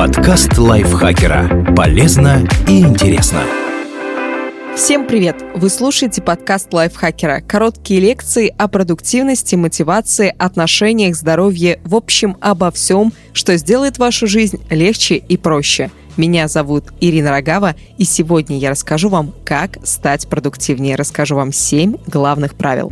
Подкаст лайфхакера. Полезно и интересно. Всем привет! Вы слушаете подкаст лайфхакера. Короткие лекции о продуктивности, мотивации, отношениях, здоровье, в общем, обо всем, что сделает вашу жизнь легче и проще. Меня зовут Ирина Рогава, и сегодня я расскажу вам, как стать продуктивнее. Расскажу вам 7 главных правил.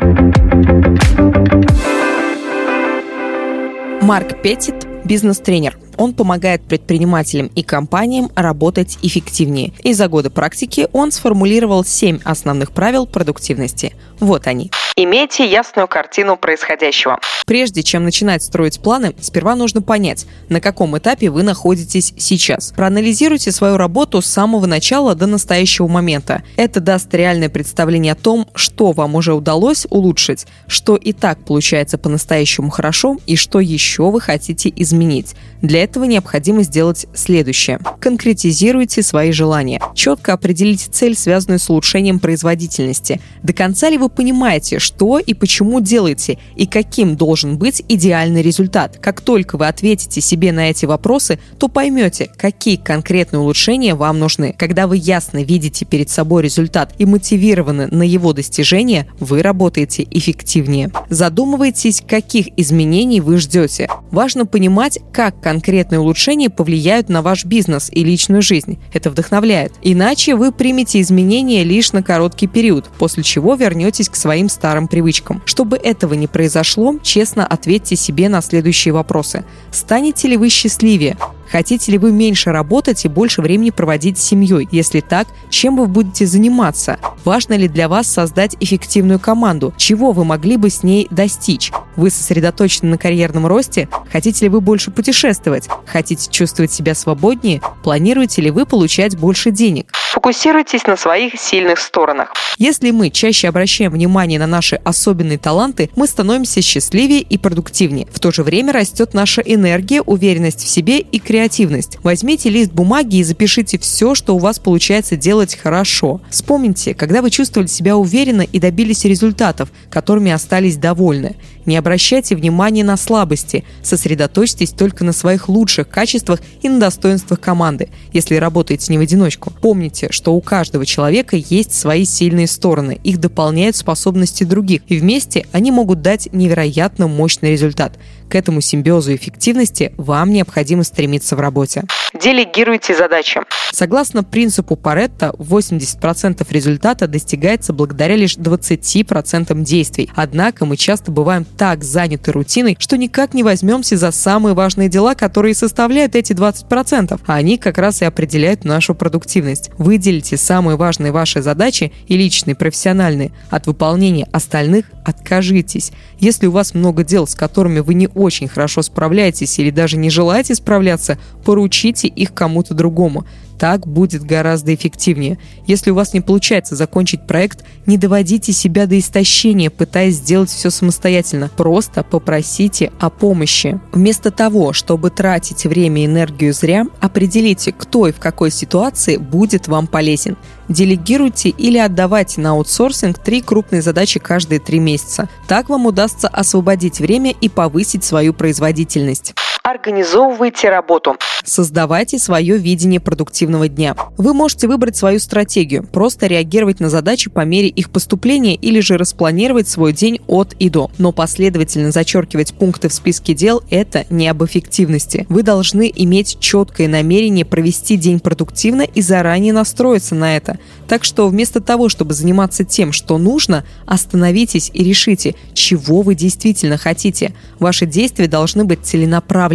Марк Петтит – бизнес-тренер. Он помогает предпринимателям и компаниям работать эффективнее. И за годы практики он сформулировал 7 основных правил продуктивности. Вот они. Имейте ясную картину происходящего. Прежде чем начинать строить планы, сперва нужно понять, на каком этапе вы находитесь сейчас. Проанализируйте свою работу с самого начала до настоящего момента. Это даст реальное представление о том, что вам уже удалось улучшить, что и так получается по-настоящему хорошо и что еще вы хотите изменить. Для этого необходимо сделать следующее. Конкретизируйте свои желания. Четко определите цель, связанную с улучшением производительности. До конца ли вы понимаете, что и почему делаете, и каким должен быть идеальный результат. Как только вы ответите себе на эти вопросы, то поймете, какие конкретные улучшения вам нужны. Когда вы ясно видите перед собой результат и мотивированы на его достижение, вы работаете эффективнее. Задумывайтесь, каких изменений вы ждете. Важно понимать, как конкретные улучшения повлияют на ваш бизнес и личную жизнь. Это вдохновляет. Иначе вы примете изменения лишь на короткий период, после чего вернетесь к своим старым привычкам. Чтобы этого не произошло, честно ответьте себе на следующие вопросы. Станете ли вы счастливее? Хотите ли вы меньше работать и больше времени проводить с семьей? Если так, чем вы будете заниматься? Важно ли для вас создать эффективную команду? Чего вы могли бы с ней достичь? Вы сосредоточены на карьерном росте? Хотите ли вы больше путешествовать? Хотите чувствовать себя свободнее? Планируете ли вы получать больше денег? Фокусируйтесь на своих сильных сторонах. Если мы чаще обращаем внимание на наши особенные таланты, мы становимся счастливее и продуктивнее. В то же время растет наша энергия, уверенность в себе и креативность креативность. Возьмите лист бумаги и запишите все, что у вас получается делать хорошо. Вспомните, когда вы чувствовали себя уверенно и добились результатов, которыми остались довольны. Не обращайте внимания на слабости, сосредоточьтесь только на своих лучших качествах и на достоинствах команды, если работаете не в одиночку. Помните, что у каждого человека есть свои сильные стороны, их дополняют способности других, и вместе они могут дать невероятно мощный результат. К этому симбиозу эффективности вам необходимо стремиться в работе. Делегируйте задачи. Согласно принципу Паретта, 80% результата достигается благодаря лишь 20% действий. Однако мы часто бываем так заняты рутиной, что никак не возьмемся за самые важные дела, которые составляют эти 20%, а они как раз и определяют нашу продуктивность. Выделите самые важные ваши задачи и личные, профессиональные. От выполнения остальных откажитесь. Если у вас много дел, с которыми вы не очень хорошо справляетесь или даже не желаете справляться, поручите их кому-то другому. Так будет гораздо эффективнее. Если у вас не получается закончить проект, не доводите себя до истощения, пытаясь сделать все самостоятельно. Просто попросите о помощи. Вместо того, чтобы тратить время и энергию зря, определите, кто и в какой ситуации будет вам полезен. Делегируйте или отдавайте на аутсорсинг три крупные задачи каждые три месяца. Так вам удастся освободить время и повысить свою производительность. Организовывайте работу. Создавайте свое видение продуктивного дня. Вы можете выбрать свою стратегию, просто реагировать на задачи по мере их поступления или же распланировать свой день от и до. Но последовательно зачеркивать пункты в списке дел – это не об эффективности. Вы должны иметь четкое намерение провести день продуктивно и заранее настроиться на это. Так что вместо того, чтобы заниматься тем, что нужно, остановитесь и решите, чего вы действительно хотите. Ваши действия должны быть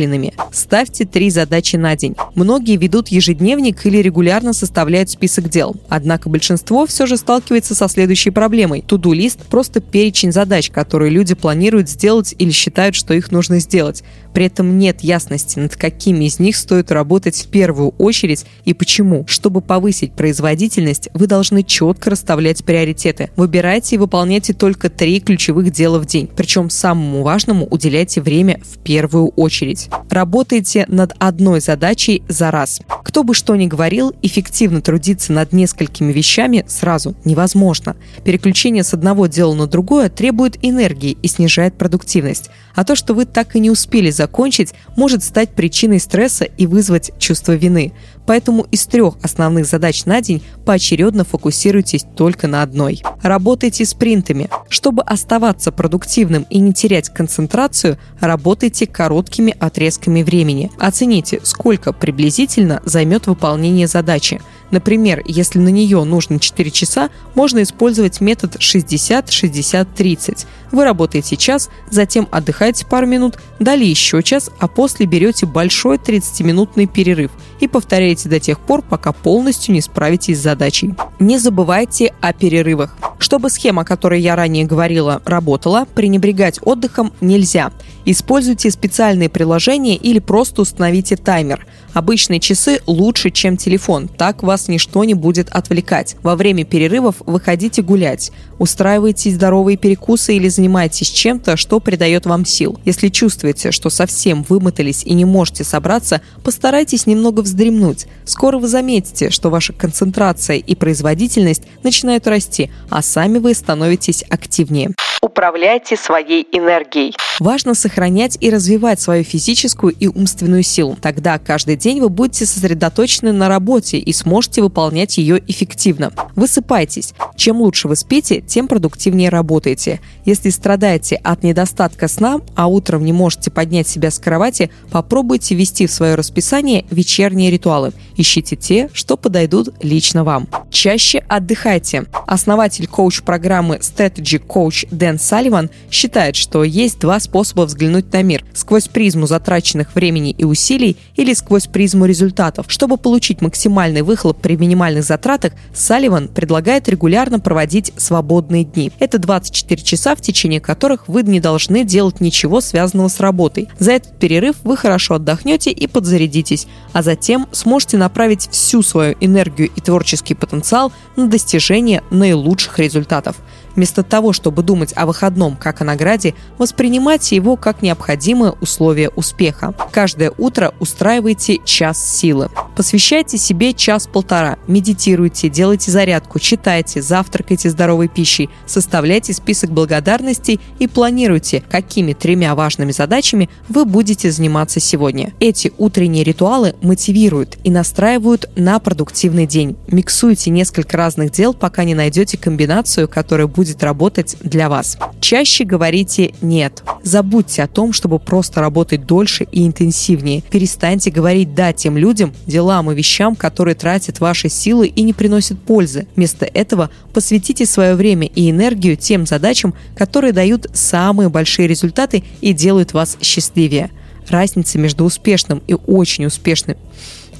целенаправленными. Ставьте три задачи на день. Многие ведут ежедневник или регулярно составляют список дел. Однако большинство все же сталкивается со следующей проблемой. Туду-лист – просто перечень задач, которые люди планируют сделать или считают, что их нужно сделать. При этом нет ясности, над какими из них стоит работать в первую очередь и почему. Чтобы повысить производительность, вы должны четко расставлять приоритеты. Выбирайте и выполняйте только три ключевых дела в день. Причем самому важному уделяйте время в первую очередь. Работайте над одной задачей за раз. Кто бы что ни говорил, эффективно трудиться над несколькими вещами сразу невозможно. Переключение с одного дела на другое требует энергии и снижает продуктивность. А то, что вы так и не успели закончить, может стать причиной стресса и вызвать чувство вины. Поэтому из трех основных задач на день поочередно фокусируйтесь только на одной. Работайте спринтами. Чтобы оставаться продуктивным и не терять концентрацию, работайте короткими отрезками времени. Оцените, сколько приблизительно займет выполнение задачи. Например, если на нее нужно 4 часа, можно использовать метод 60-60-30. Вы работаете час, затем отдыхаете пару минут, далее еще час, а после берете большой 30-минутный перерыв и повторяете до тех пор, пока полностью не справитесь с задачей. Не забывайте о перерывах. Чтобы схема, о которой я ранее говорила, работала, пренебрегать отдыхом нельзя. Используйте специальные приложения или просто установите таймер. Обычные часы лучше, чем телефон, так вас ничто не будет отвлекать. Во время перерывов выходите гулять, устраивайте здоровые перекусы или занимайтесь чем-то, что придает вам сил. Если чувствуете, что совсем вымотались и не можете собраться, постарайтесь немного вздремнуть. Скоро вы заметите, что ваша концентрация и производительность начинают расти, а сами вы становитесь активнее. Управляйте своей энергией. Важно сохранять и развивать свою физическую и умственную силу. Тогда каждый день вы будете сосредоточены на работе и сможете выполнять ее эффективно. Высыпайтесь. Чем лучше вы спите, тем продуктивнее работаете. Если страдаете от недостатка сна, а утром не можете поднять себя с кровати, попробуйте ввести в свое расписание вечерние ритуалы. Ищите те, что подойдут лично вам. Чаще отдыхайте. Основатель коуч-программы Strategy Coach Дэн Салливан считает, что есть два способа взглянуть на мир – сквозь призму затраченных времени и усилий или сквозь призму результатов. Чтобы получить максимальный выхлоп при минимальных затратах, Салливан предлагает регулярно проводить свободные дни. Это 24 часа, в течение которых вы не должны делать ничего связанного с работой. За этот перерыв вы хорошо отдохнете и подзарядитесь, а затем сможете направить всю свою энергию и творческий потенциал на достижение наилучших результатов. Вместо того, чтобы думать о выходном как о награде, воспринимайте его как необходимое условие успеха. Каждое утро устраивайте час силы. Посвящайте себе час-полтора. Медитируйте, делайте зарядку, читайте, завтракайте здоровой пищей, составляйте список благодарностей и планируйте, какими тремя важными задачами вы будете заниматься сегодня. Эти утренние ритуалы мотивируют и настраивают на продуктивный день. Миксуйте несколько разных дел, пока не найдете комбинацию, которая будет будет работать для вас. Чаще говорите «нет». Забудьте о том, чтобы просто работать дольше и интенсивнее. Перестаньте говорить «да» тем людям, делам и вещам, которые тратят ваши силы и не приносят пользы. Вместо этого посвятите свое время и энергию тем задачам, которые дают самые большие результаты и делают вас счастливее. Разница между успешным и очень успешным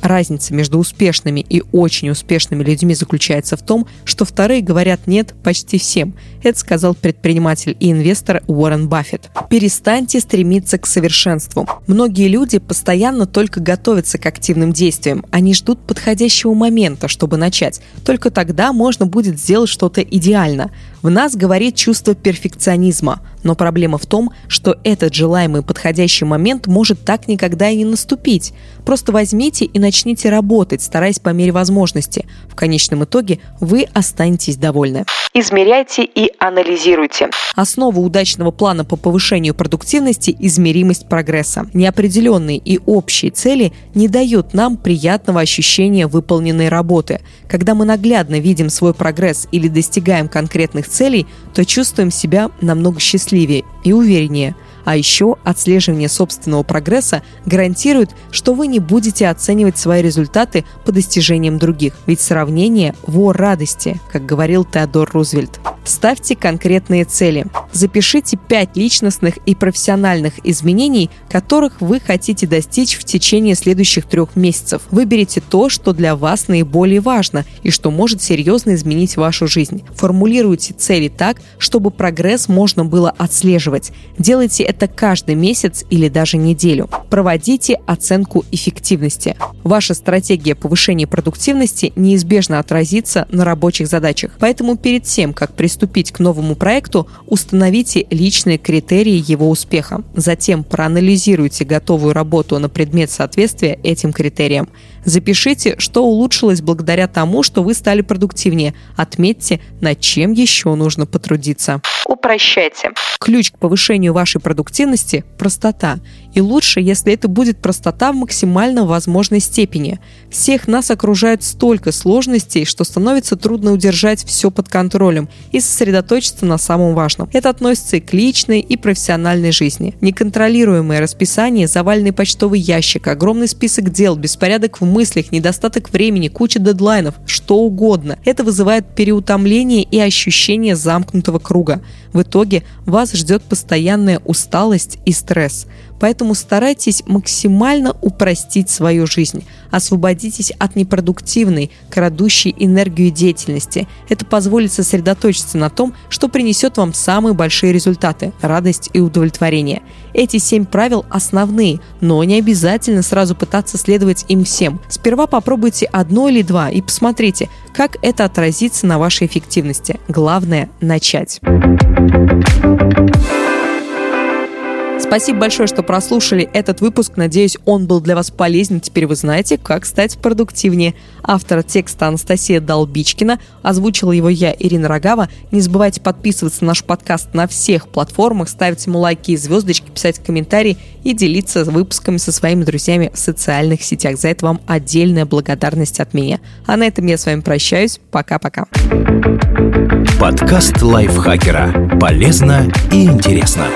Разница между успешными и очень успешными людьми заключается в том, что вторые говорят «нет» почти всем. Это сказал предприниматель и инвестор Уоррен Баффет. Перестаньте стремиться к совершенству. Многие люди постоянно только готовятся к активным действиям. Они ждут подходящего момента, чтобы начать. Только тогда можно будет сделать что-то идеально. В нас говорит чувство перфекционизма, но проблема в том, что этот желаемый подходящий момент может так никогда и не наступить. Просто возьмите и начните работать, стараясь по мере возможности. В конечном итоге вы останетесь довольны. Измеряйте и анализируйте. Основа удачного плана по повышению продуктивности – измеримость прогресса. Неопределенные и общие цели не дают нам приятного ощущения выполненной работы. Когда мы наглядно видим свой прогресс или достигаем конкретных целей, то чувствуем себя намного счастливее и увереннее. А еще отслеживание собственного прогресса гарантирует, что вы не будете оценивать свои результаты по достижениям других. Ведь сравнение – вор радости, как говорил Теодор Рузвельт. Ставьте конкретные цели. Запишите 5 личностных и профессиональных изменений, которых вы хотите достичь в течение следующих трех месяцев. Выберите то, что для вас наиболее важно и что может серьезно изменить вашу жизнь. Формулируйте цели так, чтобы прогресс можно было отслеживать. Делайте Это каждый месяц или даже неделю. Проводите оценку эффективности. Ваша стратегия повышения продуктивности неизбежно отразится на рабочих задачах. Поэтому перед тем, как приступить к новому проекту, установите личные критерии его успеха. Затем проанализируйте готовую работу на предмет соответствия этим критериям. Запишите, что улучшилось благодаря тому, что вы стали продуктивнее. Отметьте, над чем еще нужно потрудиться. Упрощайте. Ключ к повышению вашей продуктивности – простота. И лучше, если это будет простота в максимально возможной степени. Всех нас окружает столько сложностей, что становится трудно удержать все под контролем и сосредоточиться на самом важном. Это относится и к личной, и профессиональной жизни. Неконтролируемое расписание, заваленный почтовый ящик, огромный список дел, беспорядок в мыслях, недостаток времени, куча дедлайнов, что угодно. Это вызывает переутомление и ощущение замкнутого круга. В итоге вас ждет постоянная усталость и стресс. Поэтому старайтесь максимально упростить свою жизнь. Освободитесь от непродуктивной, крадущей энергию деятельности. Это позволит сосредоточиться на том, что принесет вам самые большие результаты – радость и удовлетворение. Эти семь правил основные, но не обязательно сразу пытаться следовать им всем. Сперва попробуйте одно или два и посмотрите, как это отразится на вашей эффективности. Главное – начать. Спасибо большое, что прослушали этот выпуск. Надеюсь, он был для вас полезен. Теперь вы знаете, как стать продуктивнее. Автор текста Анастасия Долбичкина. Озвучила его я, Ирина Рогава. Не забывайте подписываться на наш подкаст на всех платформах, ставить ему лайки и звездочки, писать комментарии и делиться выпусками со своими друзьями в социальных сетях. За это вам отдельная благодарность от меня. А на этом я с вами прощаюсь. Пока-пока. Подкаст лайфхакера. Полезно и интересно.